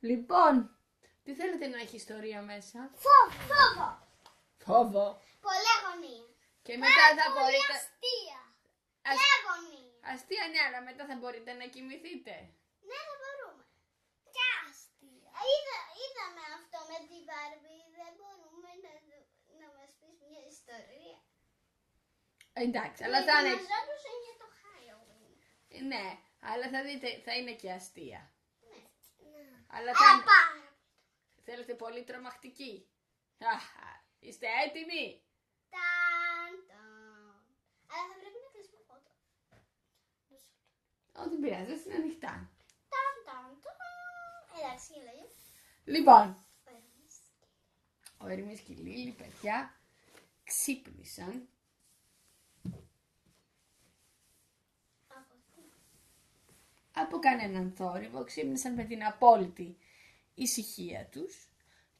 Λοιπόν, τι θέλετε να έχει ιστορία μέσα; Φόβο, φόβο. Φόβο. Πολλά αγωνία. Και μετά θα Πολύ μπορείτε... αστεία. Ασ- Και αγωνία. Αστεία ναι, αλλά μετά θα μπορείτε να κοιμηθείτε. Ναι, δεν μπορούμε. Και αστεία. Είδα, είδαμε αυτό με την Μπάρμπι. Δεν μπορούμε να, δου- να μας πεις μια ιστορία. Εντάξει, αλλά θα είναι... Ετοιμαζόντουσαν για το Halloween. Ναι, αλλά θα δείτε, θα είναι και αστεία. Ναι. Αλλά θα Α, είναι... πάρα. Θέλετε πολύ τρομακτική. Αχα, είστε έτοιμοι; Ταν, ταν. Αλλά θα πρέπει να κλείσουμε φώτο. Ό, δεν πειράζει, είναι ανοιχτά. Ταν, ταν, ταν. Εντάξει, γελάει. Λοιπόν, ο Ερμής και η Λίλη, παιδιά, ξύπνησαν από κανέναν θόρυβο, ξύπνησαν με την απόλυτη ησυχία τους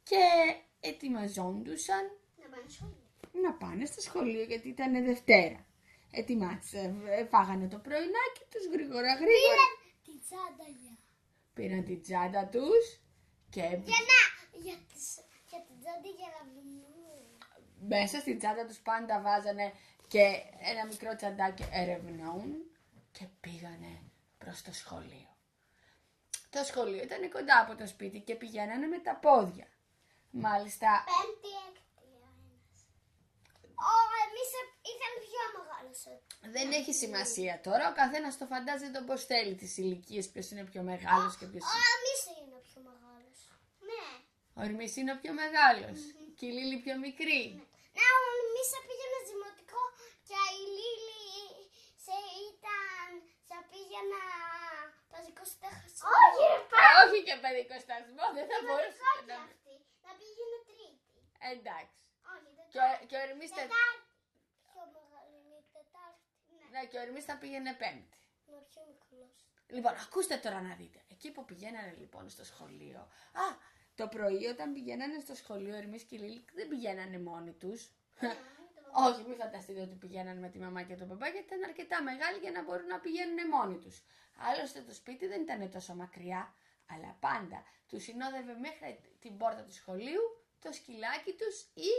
και ετοιμαζόντουσαν Να πάνε σχολείο. να πάνε στο σχολείο γιατί ήταν Δευτέρα. Ετοιμάτισαν, ε, φάγανε το πρωινάκι τους γρήγορα γρήγορα. Τη τσάντα για. Πήραν την τσάντα τους και Για να. Για, τις, για την τσάντα για να βγουν. μέσα στην τσάντα τους πάντα βάζανε και ένα μικρό τσαντάκι ερευνών και πήγανε προς το σχολείο. Το σχολείο ήταν κοντά από το σπίτι και πηγαίνανε με τα πόδια. Μάλιστα, Πέμπτη, έκτη ο ένας. Ω, εμείς ήταν πιο μεγάλος. δεν έχει σημασία τώρα, ο καθένας το φαντάζεται όπως θέλει τις ηλικίες ποιος είναι πιο μεγάλος και ποιος Ο είναι. εμείς είναι πιο μεγάλος. Ναι. Ο Ερμής είναι ο πιο μεγάλος και η Λίλη πιο μικρή. Ναι, ο εμείς πήγαινα δημοτικό και η Λίλη σε ήταν, σε πήγαινα παζικό στέχασμα. Όχι, Όχι και παιδικό σταθμό, δεν θα μπορούσε Δημοτικό να... και αυτή. Να πήγαινε τρίτη. Εντάξει. Όχι, Και ο, τετάρτη. και ο Ερμής τε- Τετάρτη. Πιο μεγάλη είναι η τετάρτη. Ναι, ναι, και ο Ερμής θα πήγαινε πέμπτη. είναι πιο μικρός. Λοιπόν, ακούστε τώρα να δείτε. Εκεί που πηγαίνανε λοιπόν στο σχολείο. Α, το πρωί όταν πηγαίνανε στο σχολείο, ο Ερμής και η Λίλη δεν πηγαίνανε μόνοι τους. Όχι, μην φανταστείτε ότι πηγαίνανε με τη μαμά και τον παπά, γιατί ήταν αρκετά μεγάλοι για να μπορούν να πηγαίνουν μόνοι τους. Άλλωστε το σπίτι δεν ήταν τόσο μακριά, αλλά πάντα τους συνόδευε μέχρι την πόρτα του σχολείου το σκυλάκι τους ή...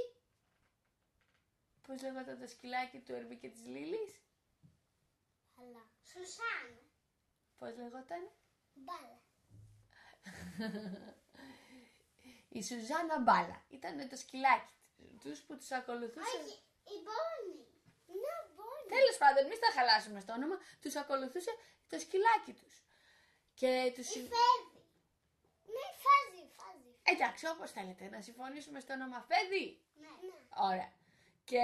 Πώς λέγονταν το σκυλάκι του Ερμή και της Λίλης; Αλλά. Σουσάνα. Πώς λέγονταν; Μπάλα. Η Σουζάνα Μπάλα ήταν το σκυλάκι τους που τους ακολουθούσε. Όχι, η Μπόνι. Ναι, Μπόνι. Τέλος πάντων, μην τα χαλάσουμε στο όνομα, τους ακολουθούσε το σκυλάκι τους. Και τους... Η συ- Φέδη. Ναι, φάζι, φάζι. Εντάξει, όπως θέλετε, να συμφωνήσουμε στο όνομα Φέδη. Ναι, ναι. Ωραία. Και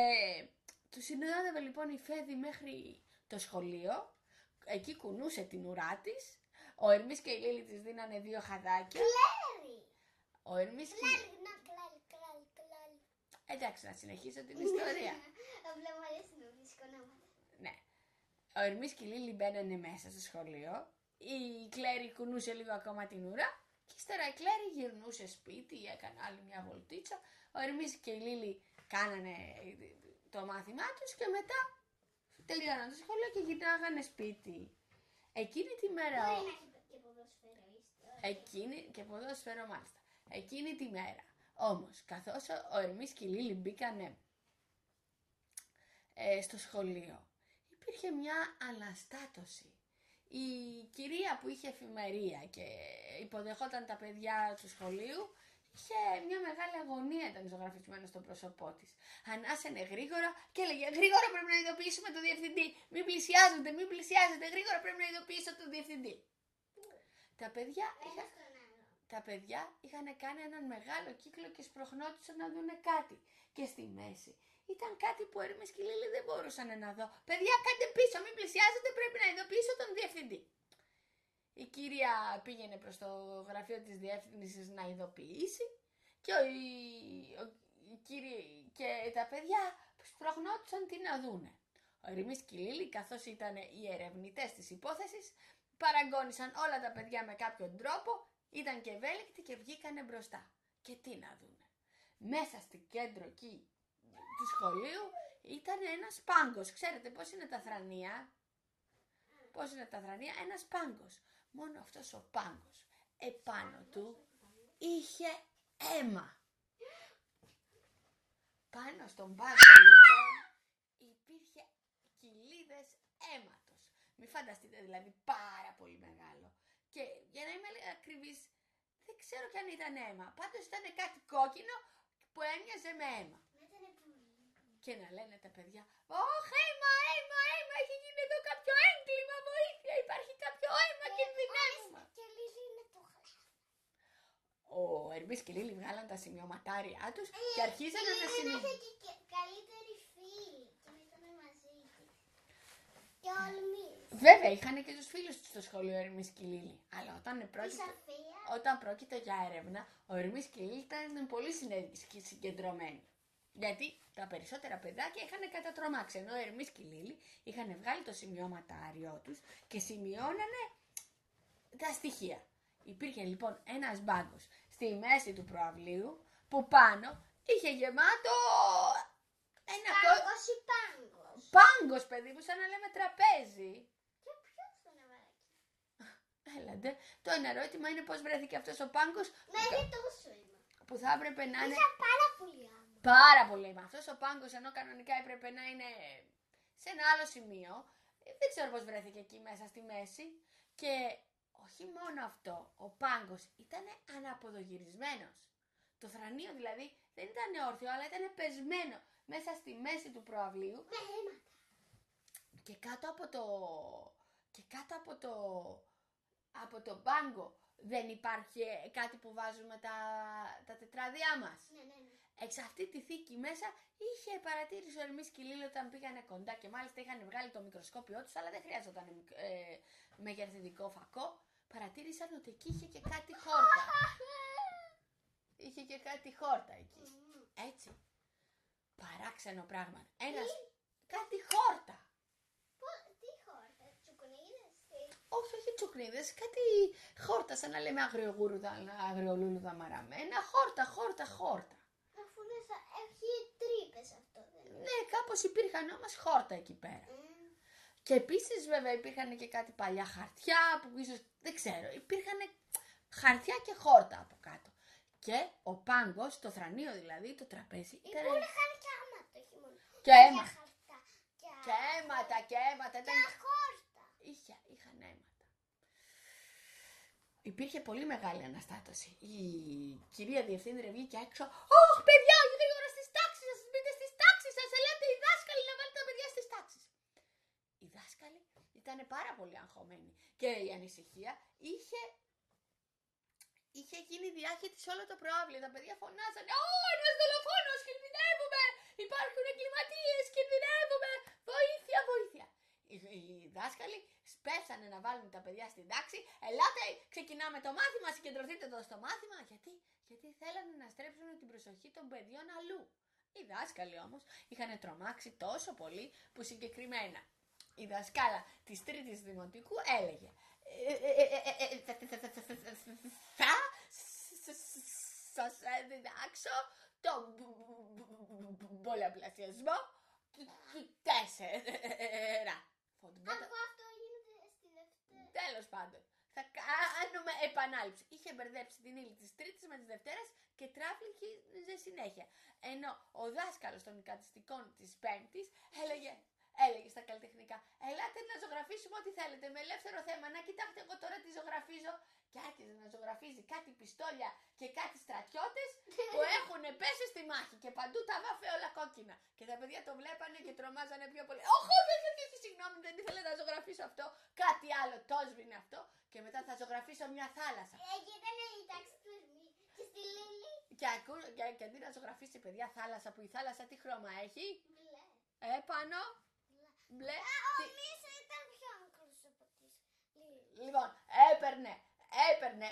τους συνοδεύε λοιπόν η Φέδη μέχρι το σχολείο. Εκεί κουνούσε την ουρά της. Ο Ερμής και η Λίλη της δίνανε δύο χαδάκια. Κλέρι. Ο Ερμής και... Κλάρι, Εντάξει, να συνεχίσω την ιστορία. Απλά μου αρέσει να βρίσκω ονόματα. Ναι. Ο Ερμής και η Λίλη μπαίνανε μέσα στο σχολείο. Η Κλέρι κουνούσε λίγο ακόμα την ουρά. Και ύστερα η Κλέρι γυρνούσε σπίτι, έκανε άλλη μια βολτίτσα. Ο Ερμής και η Λίλη κάνανε το μάθημά τους και μετά τελειώναν το σχολείο και γυρνάγανε σπίτι. Εκείνη τη μέρα... Μπορεί ο- να έχει και ποδοσφαίρο είστε. Εκείνη και ποδόσφαιρο μάλιστα. Εκείνη τη μέρα. Όμως, καθώς ο- ο Ερμής και η Λίλη μπήκανε ε, στο σχολείο, υπήρχε μια αναστάτωση. Η κυρία που είχε εφημερία και υποδεχόταν τα παιδιά του σχολείου, είχε μια μεγάλη αγωνία ήταν ζωγραφισμένος στο πρόσωπό της. Ανάσαινε γρήγορα και έλεγε γρήγορα πρέπει να ειδοποιήσουμε τον διευθυντή. Μην πλησιάζετε, μην πλησιάζετε, γρήγορα πρέπει να ειδοποιήσω τον διευθυντή. Τα παιδιά Ένας είχαν στον άλλο. Τα παιδιά είχαν κάνει έναν μεγάλο κύκλο και σπροχνόντουσαν να δούνε κάτι. Και στη μέση ήταν κάτι που ο Ερμής και η Λίλη δεν μπορούσαν να δω. Παιδιά, κάντε πίσω, μην πλησιάζετε, πρέπει να ειδοποιήσω τον διευθυντή. Η κυρία πήγαινε προς το γραφείο της διεύθυνσης να ειδοποιήσει και, ο, η, ο- οι κύριοι και τα παιδιά σπροχνόντουσαν τι να δούνε. Ο Ερμής και η Λίλη, καθώς ήταν οι ερευνητές της υπόθεσης, παραγκώνησαν όλα τα παιδιά με κάποιον τρόπο, ήταν και ευέλικτοι και βγήκανε μπροστά. Και τι να δούνε. Μέσα στην κέντρο εκεί του σχολείου ήταν ένας πάγκος. Ξέρετε πώς είναι τα θρανία; Πώς είναι τα θρανία; Ένας πάγκος. Μόνο αυτός ο πάγκος επάνω του είχε αίμα. Πάνω στον πάγκο λοιπόν υπήρχε κοιλίδες αίματος. Μην φανταστείτε δηλαδή πάρα πολύ μεγάλο. Και για να είμαι ακριβής, δεν ξέρω κι αν ήταν αίμα. Πάντως ήταν κάτι κόκκινο που έμοιαζε με αίμα. Και να λένε τα παιδιά, Ωχ, αίμα, αίμα, αίμα, έχει γίνει εδώ κάποιο έγκλημα, βοήθεια, υπάρχει κάποιο αίμα, κινδυνεύουμε. Και Λίλη είναι το χλάφ. Ο Ερμής και η Λίλη βγάλαν τα σημειωματάρια τους Ε, και αρχίζαν να τα Είχε σημειώνουν. και, και καλύτερη φίλη και ήταν μαζί της. Και όλοι εμείς. Βέβαια, είχαν και τους φίλους τους στο σχολείο ο Ερμής και η Λίλη. Αλλά όταν Η πρόκειται, Σαφία. όταν πρόκειται για έρευνα, ο Ερμής και η Λίλη ήταν πολύ συνε- συγκεντρωμένοι. Γιατί τα περισσότερα παιδάκια είχαν κατατρομάξει, ενώ ο Ερμής και η Λίλη είχαν βγάλει το σημειώματάριό τους και σημειώνανε τα στοιχεία. Υπήρχε λοιπόν ένας μπάγκος στη μέση του προαυλίου που πάνω είχε γεμάτο ένα κο... Πάγκος ή πάγκος. πάγκος παιδί μου σαν να λέμε τραπέζι. Και ποιος τον έβαλε εκεί. Έλατε. Το ένα ερώτημα είναι πώς βρέθηκε αυτός ο πάγκος Μέχρι τόσο είμαι. που θα έπρεπε να είναι Είχα πάρα πολύ άμμο. πάρα πολύ. Μα αυτός ο πάγκος ενώ κανονικά έπρεπε να είναι σε ένα άλλο σημείο. ε, Δεν ξέρω πώς βρέθηκε εκεί μέσα στη μέση. Και όχι μόνο αυτό, ο πάγκος ήταν αναποδογυρισμένος. Το θρανίο δηλαδή δεν ήταν όρθιο αλλά ήταν πεσμένο μέσα στη μέση του προαυλίου Με αίματα. Και κάτω από το και κάτω από το από το μπάγκο δεν υπάρχει ε, κάτι που βάζουμε τα, τα τετράδια μας. Ναι, ναι, ναι. Εξ αυτή τη θήκη μέσα είχε παρατήρηση ο Ερμής και η Λίλη όταν πήγανε κοντά και μάλιστα είχαν βγάλει το μικροσκόπιό τους αλλά δεν χρειάζονταν ε, μεγεθυντικό φακό. Παρατήρησαν ότι εκεί είχε και κάτι χόρτα. Είχε και κάτι χόρτα εκεί. Μμμ. Έτσι. Παράξενο πράγμα. Ένας... Κάτι χόρτα. Πο- Τι χόρτα, τσουκουνίδες, τι. Όχι, όχι τσουκνίδες, κάτι χόρτα, σαν να λέμε αγριογούρουδα, αγριολούλουδα μαραμένα. Χόρτα, χόρτα, χόρτα. Αφού δεν θα έχει τρύπες αυτό δεν είναι. Ναι, κάπως υπήρχαν όμως χόρτα εκεί πέρα. Μμ. Και επίσης βέβαια υπήρχαν και κάτι παλιά χαρτιά που ίσως, δεν ξέρω, υπήρχαν χαρτιά και χόρτα από κάτω. Και ο πάγκος, το θρανίο δηλαδή, το τραπέζι, Ή ήταν πολύ είχαν και άματα, όχι μόνο. και Για αίμα. χαρτά. Και Και αίματα και αίματα. Ήταν... Και χόρτα. Είχε, είχαν αίματα. Υπήρχε πολύ μεγάλη αναστάτωση. Η κυρία Διευθύντρια βγήκε έξω. Ωχ, παιδιά, γρήγορα στις τάξεις σας! Μπείτε στις τάξεις σας! Ελάτε οι δάσκαλοι να βάλετε τα παιδιά στις τάξεις. Οι δάσκαλοι ήταν πάρα πολύ αγχωμένοι. Και η ανησυχία είχε. Είχε γίνει διάχυτη σε όλο το προάβλιο. Τα παιδιά φωνάζανε Ω, ένας δολοφόνος! Κινδυνεύουμε! Υπάρχουν εγκληματίες! Κινδυνεύουμε! Βοήθεια, βοήθεια! Οι, οι δάσκαλοι σπέσανε να βάλουν τα παιδιά στην τάξη. Ελάτε, ξεκινάμε το μάθημα, συγκεντρωθείτε εδώ στο μάθημα. Γιατί, γιατί θέλανε να στρέψουν την προσοχή των παιδιών αλλού. Οι δάσκαλοι όμως είχαν τρομάξει τόσο πολύ που συγκεκριμένα η δασκάλα της τρίτης δημοτικού έλεγε «Ε, ε, ε, ε, ε, ε, θα- θα- θα- θα- θα- θα- θα σας διδάξω τον πολλαπλασιασμό του τέσσερα. Φωτβότα- Αφού αυτό γίνεται στη Δευτέρα. Τέλος πάντων. Θα κάνουμε επανάληψη. Είχε μπερδέψει την ύλη της Τρίτης με τη Δευτέρα και τράφλιχε συνέχεια. Ενώ ο δάσκαλος των οικατιστικών της Πέμπτης έλεγε, έλεγε στα καλλιτεχνικά: Ελάτε να ζωγραφίσουμε ό,τι θέλετε με ελεύθερο θέμα. Να κοιτάξτε, εγώ τώρα τι ζωγραφίζω. Και άρχιζε να ζωγραφίζει κάτι πιστόλια και κάτι στρατιώτες που έχουν πέσει στη μάχη και παντού τα βάφε όλα κόκκινα. Και τα παιδιά το βλέπανε και τρομάζανε πιο πολύ. Όχι, όχι, όχι, όχι, συγγνώμη, δεν ήθελα να ζωγραφίσω αυτό. Κάτι άλλο, το σβήνε αυτό. Και μετά θα ζωγραφίσω μια θάλασσα. Εκεί ήταν η τάξη του Ερμή. Και στη Λίλη. Και, ακού, και, και αντί να ζωγραφίσει παιδιά θάλασσα, που η θάλασσα τι χρώμα έχει, Μπλε. ε, πάνω, μπλε. Α, ο τι- Μίσα ήταν πιο μικρός από τη Λίλη. Λοιπόν, έπαιρνε, έπαιρνε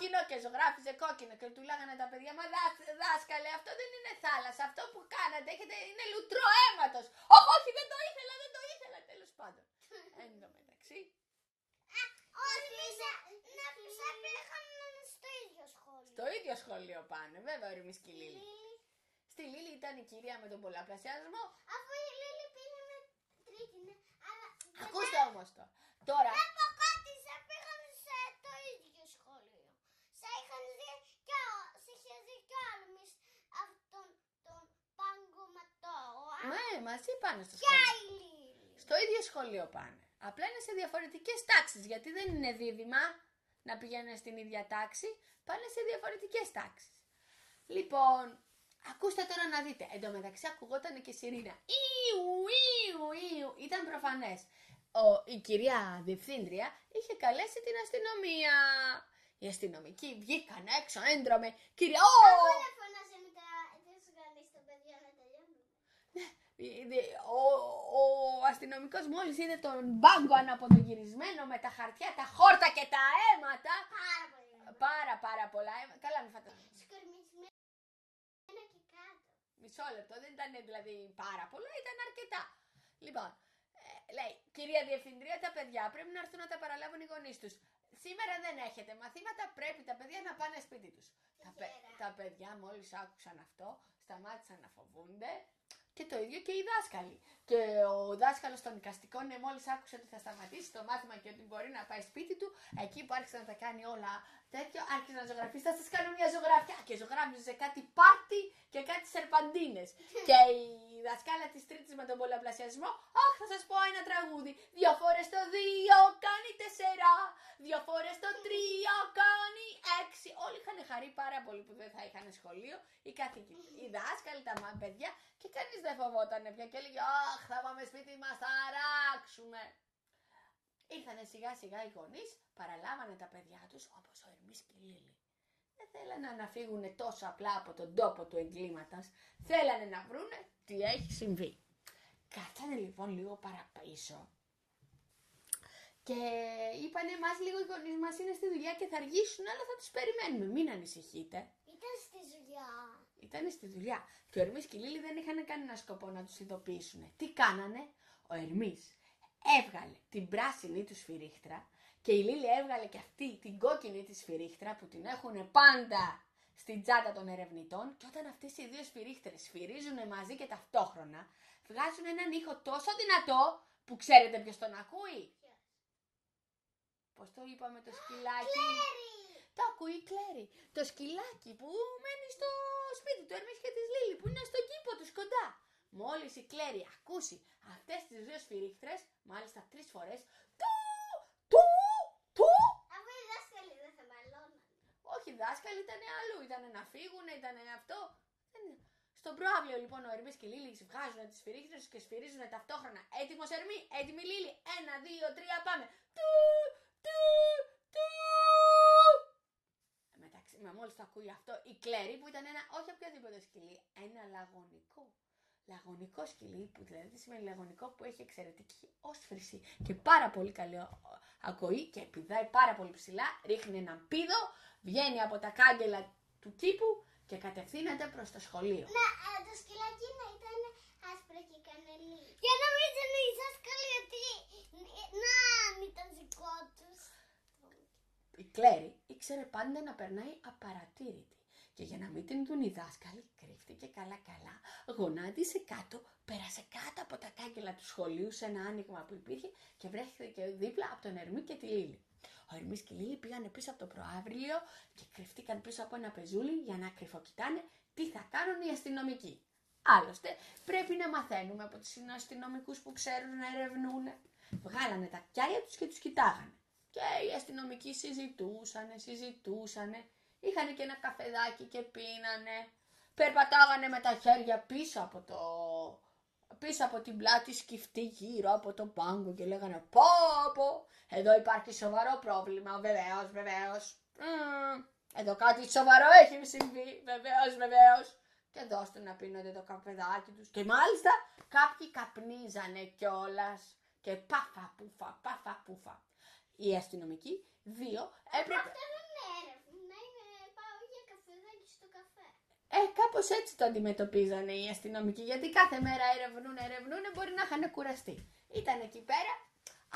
κόκκινο και ζωγράφιζε κόκκινο και του λέγανε τα παιδιά μα δά- δάσκαλε αυτό δεν είναι θάλασσα, αυτό που κάνατε έχετε, είναι λουτρό αίματος. Όχι, όχι, δεν το ήθελα, δεν το ήθελα, τέλος πάντων. Εν τω μεταξύ, Όλοι Μίσα να τους απέχαν στο ίδιο σχόλιο. στο ίδιο σχολείο πάνε, βέβαια ο Ρημής και η Λίλη. Λίλη. Στη Λίλη ήταν η κυρία με τον πολλαπλασιασμό. Αφού η Λίλη πήγε με τρίτη, ναι. Αλλά Ακούστε όμως το. Τώρα, από κάτι σε πήγαν σε το ίδιο σχόλιο. Μαζί πάνε στο Και σχολείο. η Λίλη. Στο ίδιο σχολείο πάνε. Απλά είναι σε διαφορετικές τάξεις, γιατί δεν είναι δίδυμα να πηγαίνουν στην ίδια τάξη, πάνε σε διαφορετικές τάξεις. Λοιπόν, ακούστε τώρα να δείτε. Εν τω μεταξύ ακουγόταν και η σιρήνα. Ιου, ιου, ιου. Ήταν προφανές. Ο, η κυρία Διευθύντρια είχε καλέσει την αστυνομία. Οι αστυνομικοί βγήκαν έξω έντρομε. Κυρία, «Ω!» Αφού δεν φωνάζει με τα τις γαλλίες των παιδιών να τελειώνουν. Ο, ο αστυνομικός μόλις είδε τον μπάγκο αναποδογυρισμένο με τα χαρτιά, τα χόρτα και τα αίματα. Πάρα πολύ. ωραία. Πάρα πάρα πολλά αίματα. Καλά μην φαντάζομαι. Σκορμισμένα και κάτω. Μισό λεπτό, δεν ήταν δηλαδή πάρα πολλά, ήταν αρκετά. Λοιπόν, ε, λέει, κυρία Διευθυντρία, τα παιδιά πρέπει να έρθουν να τα παραλάβουν οι γονείς τους. Σήμερα δεν έχετε μαθήματα, πρέπει τα παιδιά να πάνε σπίτι τους. Τα, παι- Γέρα. τα παιδιά μόλις άκουσαν αυτό, σταμάτησαν να φοβούνται και το ίδιο και οι δάσκαλοι. Και ο δάσκαλος των οικαστικών, ναι, μόλις άκουσε ότι θα σταματήσει το μάθημα και ότι μπορεί να πάει σπίτι του, εκεί που άρχισε να τα κάνει όλα τέτοιο, άρχισε να ζωγραφίσει. Θα σας κάνω μια ζωγραφιά και ζωγράφιζε κάτι πάρτι και κάτι σερπαντίνες. και η δασκάλα της τρίτης με τον πολλαπλασιασμό, αχ θα σας πω ένα τραγούδι. Δύο φορές το δύο κάνει τεσσερά, δύο φορές το τρία κάνει έξι. Όλοι είχαν χαρεί πάρα πολύ που δεν θα είχαν σχολείο. Οι καθηγητές, οι δάσκαλοι, τα μα- παιδιά και κανείς δεν φοβόταν πια και έλεγε αχ θα πάμε σπίτι μας, θα αράξουμε. Ήρθανε σιγά σιγά οι γονείς, παραλάβανε τα παιδιά τους όπως ο Ερμής και η Λίλη. Δεν θέλανε να φύγουν τόσο απλά από τον τόπο του εγκλήματος. Θέλανε να βρούνε τι έχει συμβεί. Κάτσανε λοιπόν λίγο παραπίσω και είπανε μας λίγο οι γονείς μας είναι στη δουλειά και θα αργήσουν αλλά θα τους περιμένουμε. Μην ανησυχείτε. Ήταν στη δουλειά. Ήταν στη δουλειά. Και ο Ερμής και η Λίλη δεν είχαν κανένα σκοπό να τους ειδοποιήσουν. Τι κάνανε, ο Ερμής έβγαλε την πράσινη του σφυρίχτρα και η Λίλη έβγαλε και αυτή την κόκκινη τη σφυρίχτρα που την έχουν πάντα στην τσάντα των ερευνητών και όταν αυτές οι δύο σφυρίχτρες σφυρίζουν μαζί και ταυτόχρονα βγάζουν έναν ήχο τόσο δυνατό που ξέρετε ποιος τον ακούει; Πώς το είπαμε το σκυλάκι; Το ακούει η Κλέρι. Το σκυλάκι που μένει στο σπίτι του Ερμής και της Λίλη που είναι στον κήπο τους κοντά. Μόλις η Κλέρι ακούσει αυτές τις δύο σφυρίχτρες, μάλιστα τρεις φορές, του, του, του, Αφού οι δάσκαλοι δεν θα μαλώναν. όχι, οι δάσκαλοι ήταν αλλού. Ήταν να φύγουν, ήταν αυτό. Δεν είναι. Στον προάβλιο λοιπόν ο Ερμής και η Λίλη βγάζουν τις σφυρίχτρες και σφυρίζουν ταυτόχρονα. Έτοιμος Ερμή, έτοιμη Λίλη. Ένα, δύο, τρία, πάμε. Του, του, του. Μεταξύ, με μόλις το ακούει αυτό, η Κλέρι που ήταν ένα, όχι οποιοδήποτε σκυλί, ένα λαγωνικό. Λαγωνικό σκυλί, που δηλαδή τι σημαίνει λαγωνικό, που έχει εξαιρετική όσφρηση και πάρα πολύ καλή ο- ο- ακοή και πηδάει πάρα πολύ ψηλά, ρίχνει έναν πίδο, βγαίνει από τα κάγκελα του κήπου και κατευθύνεται προς το σχολείο. Να, ε, το σκυλάκι να ήταν άσπρο και κανελί. Για να μην ήταν οι δάσκαλοι ότι να αν ήταν δικό τους. Η Κλέρι ήξερε πάντα να περνάει απαρατήρητη. Και για να μην την δουν οι δάσκαλοι, κρύφτηκε καλά-καλά, γονάτισε κάτω, πέρασε κάτω από τα κάγκελα του σχολείου σε ένα άνοιγμα που υπήρχε και βρέθηκε δίπλα από τον Ερμή και τη Λίλη. Ο Ερμής και η Λίλη πήγανε πίσω από το προάβλιο και κρυφτήκαν πίσω από ένα πεζούλι για να κρυφοκοιτάνε τι θα κάνουν οι αστυνομικοί. Άλλωστε, πρέπει να μαθαίνουμε από τους αστυνομικούς που ξέρουν να ερευνούν. Βγάλανε τα κιάρια τους και τους κοιτάγανε. Και οι αστυνομικοί συζητούσανε, συζητούσανε. Είχαν και ένα καφεδάκι και πίνανε. Περπατάγανε με τα χέρια πίσω από το... Πίσω από την πλάτη σκυφτή γύρω από τον πάγκο και λέγανε πω πω, εδώ υπάρχει σοβαρό πρόβλημα, βεβαίως, βεβαίως. Μμμ, εδώ κάτι σοβαρό έχει συμβεί, βεβαίως, βεβαίως. Και δώστε να πίνονται το καφεδάκι τους. Και μάλιστα κάποιοι καπνίζανε κιόλας. Και πάφα πούφα, πάφα πούφα. Οι αστυνομικοί, δύο, έπρεπε... Αυτό δεν είναι έρευνα, είναι πάω για καφεδάκι στο καφέ. Ε, κάπως έτσι το αντιμετωπίζανε οι αστυνομικοί, γιατί κάθε μέρα ερευνούν, ερευνούν, μπορεί να είχαν κουραστεί. Ήταν εκεί πέρα,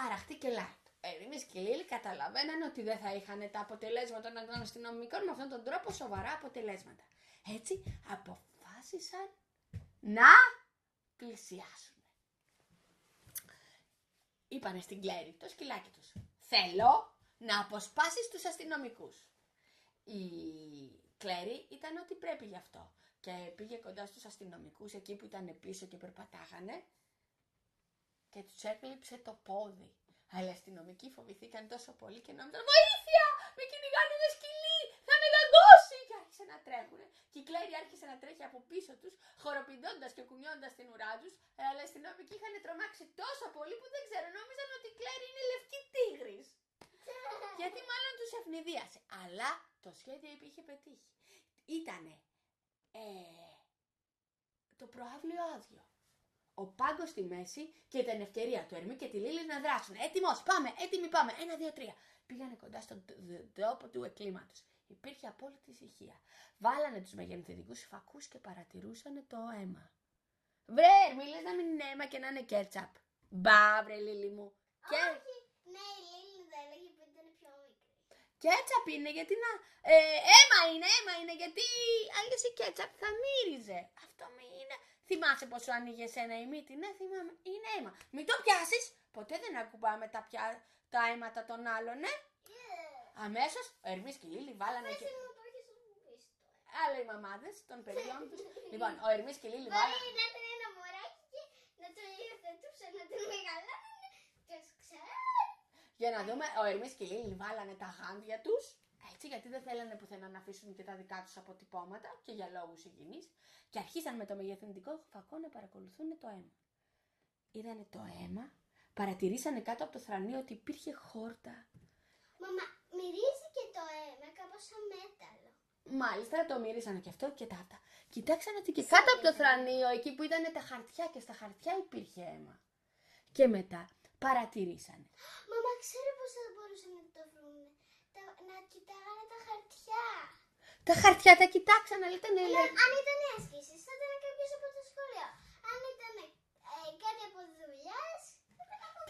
αραχτή και λάρτ. Εμείς και οι Λίλη καταλαβαίνανε ότι δεν θα είχαν τα αποτελέσματα των αστυνομικών με αυτόν τον τρόπο σοβαρά αποτελέσματα. Έτσι αποφάσισαν να πλησιάσουν. Είπανε στην Κλέρι, το σκυλάκι τους. Θέλω να αποσπάσεις τους αστυνομικούς. Η Κλέρι ήταν ό,τι πρέπει γι' αυτό. και πήγε κοντά στους αστυνομικούς εκεί που ήταν πίσω και περπατάγανε και τους έκλειψε το πόδι. Αλλά οι αστυνομικοί φοβηθήκαν τόσο πολύ και νόμιζαν «Βοήθεια! Με κυνηγάνε ένα σκυλί! Θα με δαγκώσει!» Και άρχισε να τρέχουν. Και η Κλέρι άρχισε να τρέχει από πίσω τους, χοροπηδώντας και κουνιώντας την ουρά τους. Αλλά οι αστυνομικοί είχαν τρομάξει τόσο πολύ που δεν ξέρω, νόμιζαν ότι η Κλέρι είναι λευκή τίγρης. Γιατί μάλλον τους ευνηδίασε. Αλλά το σχέδιο είχε πετύχει. Ήτανε ε, το προάβλιο άδειο. Ο πάγκος στη μέση και ήταν ευκαιρία του Ερμή και τη Λίλη να δράσουν. Έτοιμος, πάμε, έτοιμοι πάμε. Ένα, δύο, τρία. Πήγανε κοντά στον τόπο του εκκλήματος. Υπήρχε απόλυτη ησυχία. Βάλανε τους μεγενθετικούς φακούς και παρατηρούσαν το αίμα. Βρε, Ερμή, να μην είναι αίμα και να είναι κέρτσαπ. Μπα, βρε, Λίλη μου. Και... Όχι, ναι, η Λίλη δεν έλεγε που ήταν πιο μικρή. Κέτσαπ είναι γιατί να. Ε, αίμα είναι, αίμα είναι γιατί αλλιώς η κέτσαπ θα μύριζε. Αυτό μη είναι. Θυμάσαι πόσο άνοιγε ένα η μύτη. Ναι, θυμάμαι. Είναι αίμα. Μην το πιάσεις. Ποτέ δεν ακουμπάμε τα, πια... τα αίματα των άλλων, ναι. Yeah. Αμέσως ο Ερμής και η Λίλη βάλανε. Εσύ Και... μου το έχεις πεις το. Άλλα οι μαμάδες των παιδιών τους. λοιπόν, ο Ερμής και η Λίλη Μπορεί βάλανε. να ήταν ένα μωράκι και να το υιοθετούσε, να το μεγαλώνανε και ξέρω. Για να δούμε, ο Ερμής και η Λίλη βάλανε τα γάντια τους. Έτσι, γιατί δεν θέλανε πουθενά να αφήσουν και τα δικά τους αποτυπώματα και για λόγους υγιεινής. Και αρχίσαν με το μεγεθυντικό φακό να παρακολουθούν το αίμα. Είδανε το αίμα, παρατηρήσανε κάτω από το θρανίο ότι υπήρχε χόρτα. Μαμά, μυρίζει και το αίμα κάπως σαν μέταλλο. Μάλιστα το μύρισαν και αυτό και τάτα. Κοιτάξαν ότι και κάτω από το θρανίο, εκεί που ήταν τα χαρτιά και στα χαρτιά υπήρχε αίμα. Και μετά παρατηρήσανε. Μαμά, ξέρω πώς θα μπορούσαν να το βρουν. Τα, να κοιτάγανε τα χαρτιά. Τα χαρτιά τα κοιτάξαν, αλλά ήταν Αλλά λε- αν ήταν άσκηση, θα ήταν κάποιος από το σχολείο. Αν ήταν ε, κάτι από δουλειά.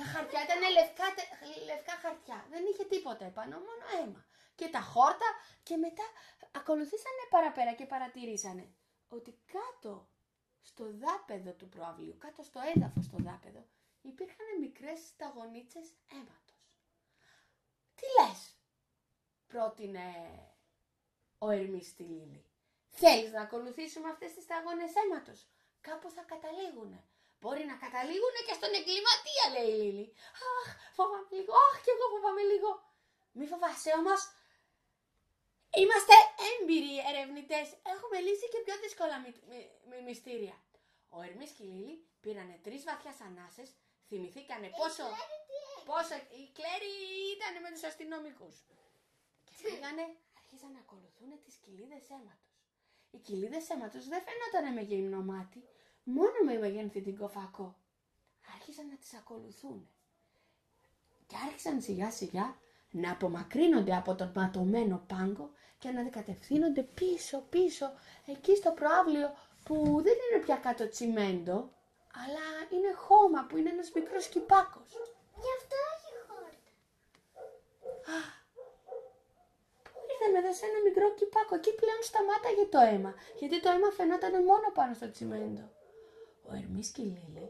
Τα χαρτιά ήταν λευκά, τε- λευκά χαρτιά. Δεν είχε τίποτα επάνω, μόνο αίμα. Και τα χόρτα και μετά ακολουθήσανε παραπέρα και παρατηρήσανε ότι κάτω στο δάπεδο του προαυλίου, κάτω στο έδαφος στο δάπεδο, υπήρχαν μικρές σταγονίτσες αίματος. Τι λες, πρότεινε ο Ερμής στη Λίλη. Θέλεις να ακολουθήσουμε αυτές τις σταγόνες αίματος; Κάπου θα καταλήγουνε. Μπορεί να καταλήγουνε και στον εγκληματία, λέει η Λίλη. Αχ, φοβάμαι λίγο. Αχ, και εγώ φοβάμαι λίγο. Μη φοβάσαι όμως. Είμαστε έμπειροι ερευνητές. Έχουμε λύσει και πιο δύσκολα μυ- μυ- μυ- μυστήρια. Ο Ερμής και η Λίλη πήρανε τρεις βαθιάς ανάσες, θυμηθήκανε πόσο, πόσο η Κλέρι ήταν με τους αστυνομικούς. Και πήγανε, άρχισαν να ακολουθούν τις κοιλίδες αίματος. Οι κοιλίδες αίματος δεν φαινόταν με γυμνό μάτι, μόνο με μεγενθυντικό φακό. Άρχισαν να τις ακολουθούν. Και άρχισαν σιγά σιγά να απομακρύνονται από τον ματωμένο πάγκο και να κατευθύνονται πίσω πίσω εκεί στο προάβλιο που δεν είναι πια κάτω τσιμέντο αλλά είναι χώμα που είναι ένας μικρός κυπάκος. Γι' αυτό έχει χόρτα. Ήρθαμε εδώ σε ένα μικρό κυπάκο; Εκεί πλέον σταμάταγε το αίμα. Γιατί το αίμα φαινόταν μόνο πάνω στο τσιμέντο. Ο Ερμής και η Λίλη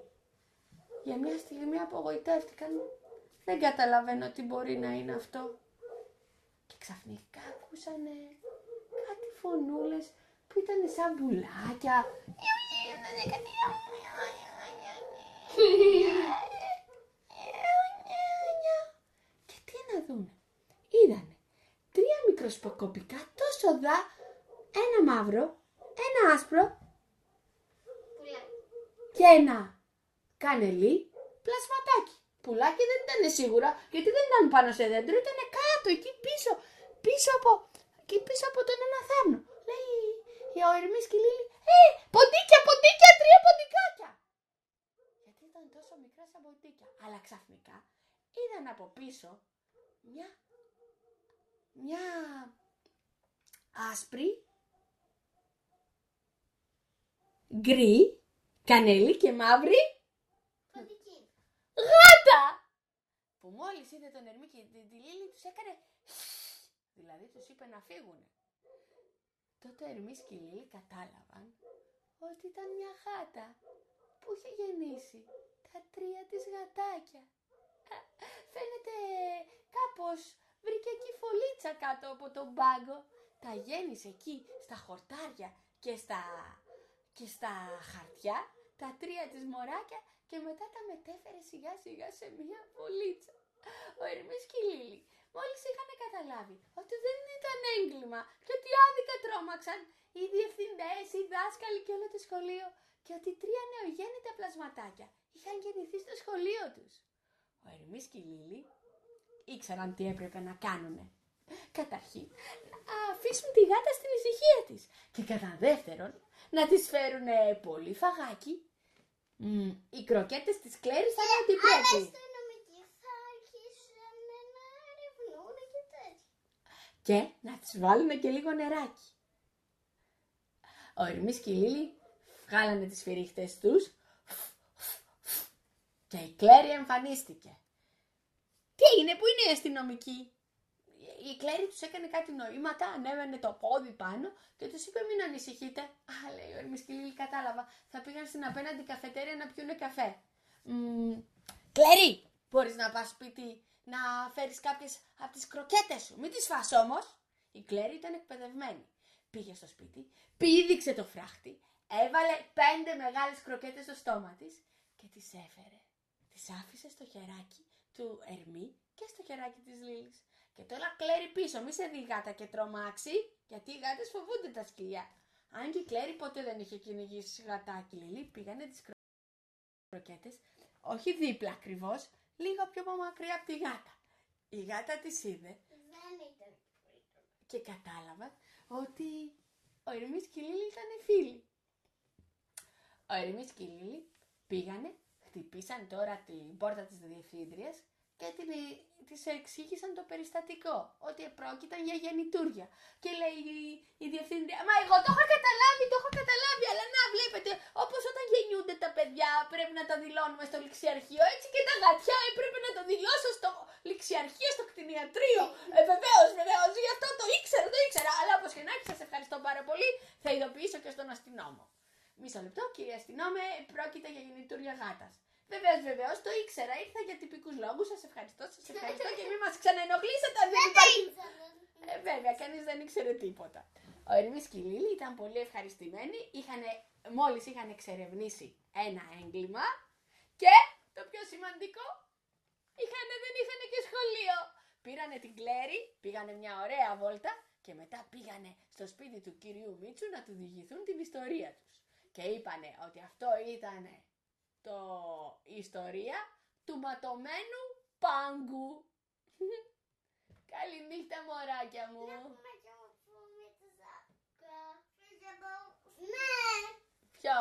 για μια στιγμή απογοητεύτηκαν. Δεν καταλαβαίνω τι μπορεί να είναι αυτό. Και ξαφνικά ακούσανε κάτι φωνούλες που ήταν σαν μπουλάκια. Και τι να δούνε. Είδανε τρία μικροσκοπικά τόσο δα, ένα μαύρο, ένα άσπρο Πουλάκι. και ένα κανελί πλασματάκι. Πουλάκι δεν ήταν σίγουρα, γιατί δεν ήταν πάνω σε δέντρο, ήταν κάτω, εκεί πίσω, πίσω από, εκεί πίσω από τον ένα θάμνο. Λέει ο Ερμής και η Λίλη, ε, ποντίκια, ποντίκια, τρία ποντικάκια. Γιατί ήταν τόσο μικρά σαν ποντίκια. Αλλά ξαφνικά είδαν από πίσω μια, μια άσπρη, γκρι, κανέλι και μαύρη Ποντική. γάτα! Που μόλις είδε τον Ερμή και την τη Λίλη τους έκανε δηλαδή τους είπε να φύγουν. Τότε ο Ερμής και η Λίλη κατάλαβαν ότι ήταν μια γάτα που είχε γεννήσει τα τρία της γατάκια. Α, Φαίνεται κάπως βρήκε εκεί φωλίτσα κάτω από τον πάγκο. Τα γέννησε εκεί στα χορτάρια και στα, και στα χαρτιά τα τρία της μωράκια και μετά τα μετέφερε σιγά σιγά σε μια βολίτσα. Ο Ερμής και η Λίλη μόλις είχαν καταλάβει ότι δεν ήταν έγκλημα και ότι άδικα τρόμαξαν οι διευθυντές, οι δάσκαλοι και όλο το σχολείο και ότι τρία νεογέννητα πλασματάκια είχαν γεννηθεί στο σχολείο τους. Ο Ερμής και η Λίλη ήξεραν τι έπρεπε να κάνουνε. Καταρχήν, να αφήσουν τη γάτα στην ησυχία της και κατά δεύτερον, να της φέρουν πολύ φαγάκι. Μμ, οι κροκέτες της Κλέρης θα είναι ό,τι Αλλά πρέπει. στο νομική θα αρχίσουν να ερευνούν και τέτοια. Και να τις βάλουν και λίγο νεράκι. Ο Ερμής και η Λίλη βγάλανε τις φυρίχτες τους και η Κλέρη εμφανίστηκε. Τι έγινε, πού είναι η αστυνομική; Η Κλέρη τους έκανε κάτι νοήματα, ανέβαινε το πόδι πάνω και τους είπε μην ανησυχείτε. Α, λέει ο Ερμής και η Λίλη, κατάλαβα. Θα πήγαν στην απέναντι καφετέρια να πιούνε καφέ. Μμ, Κλέρη, μπορείς να πας σπίτι να φέρεις κάποιες από τις κροκέτες σου; Μην τις φας όμως. Η Κλέρη ήταν εκπαιδευμένη. Πήγε στο σπίτι, πήδηξε το φράχτη, έβαλε πέντε μεγάλες κροκέτες στο στόμα της και τις έφερε. Τις άφησε στο χεράκι του Ερμή και στο χεράκι της Λίλης. Και τώρα Κλέρη πίσω, μη σε δει η γάτα και τρομάξει, γιατί οι γάτες φοβούνται τα σκυλιά. Αν και η Κλέρη ποτέ δεν είχε κυνηγήσει γατάκι Λίλη, πήγανε τις κρο- κροκέτες, όχι δίπλα ακριβώς, λίγο πιο μακριά από τη γάτα. Η γάτα τις είδε Δεν ήταν και κατάλαβα ότι ο Ερμής και η Λίλη ήταν φίλοι. Ο Ερμής και η Λίλη πήγανε, χτυπήσαν τώρα την πόρτα της διευθύντριας και την, της εξήγησαν το περιστατικό, ότι πρόκειταν για γεννητούρια. Και λέει η, η διευθύντρια, μα εγώ το έχω καταλάβει, το έχω καταλάβει, αλλά να βλέπετε, όπως όταν γεννιούνται τα παιδιά πρέπει να τα δηλώνουμε στο ληξιαρχείο, έτσι και τα γατιά έπρεπε να το δηλώσω στο ληξιαρχείο, στο κτηνιατρίο. Ε, βεβαίως, βεβαίως, γι' αυτό το ήξερα, το ήξερα, αλλά όπως και να έχει, σας ευχαριστώ πάρα πολύ, θα ειδοποιήσω και στον αστυνόμο. Μισό λεπτό, κύριε αστυνόμε, πρόκειται για γεννητούρια γάτας. Βεβαίως, βεβαίως, το ήξερα. Ήρθα για τυπικούς λόγους. Σας ευχαριστώ, σας ευχαριστώ και μην μας ξαναενοχλήσετε αν δεν Δεν υπάρχει. ήξερα. Ε, βέβαια, κανείς δεν ήξερε τίποτα. Ο Ερμή και η Λίλη ήταν πολύ ευχαριστημένοι. Είχανε, μόλις είχαν εξερευνήσει ένα έγκλημα και το πιο σημαντικό, είχαν, δεν είχαν και σχολείο. Πήρανε την Κλέρη, πήγανε μια ωραία βόλτα και μετά πήγανε στο σπίτι του κυρίου Μίτσου να του διηγηθούν την ιστορία τους. Και είπανε ότι αυτό ήταν το η ιστορία του ματωμένου πάγκου. Καληνύχτα μωράκια μου. Έχουμε και μου πούμε τη ζάκα. Φύγε από- Ναι. Ποιο;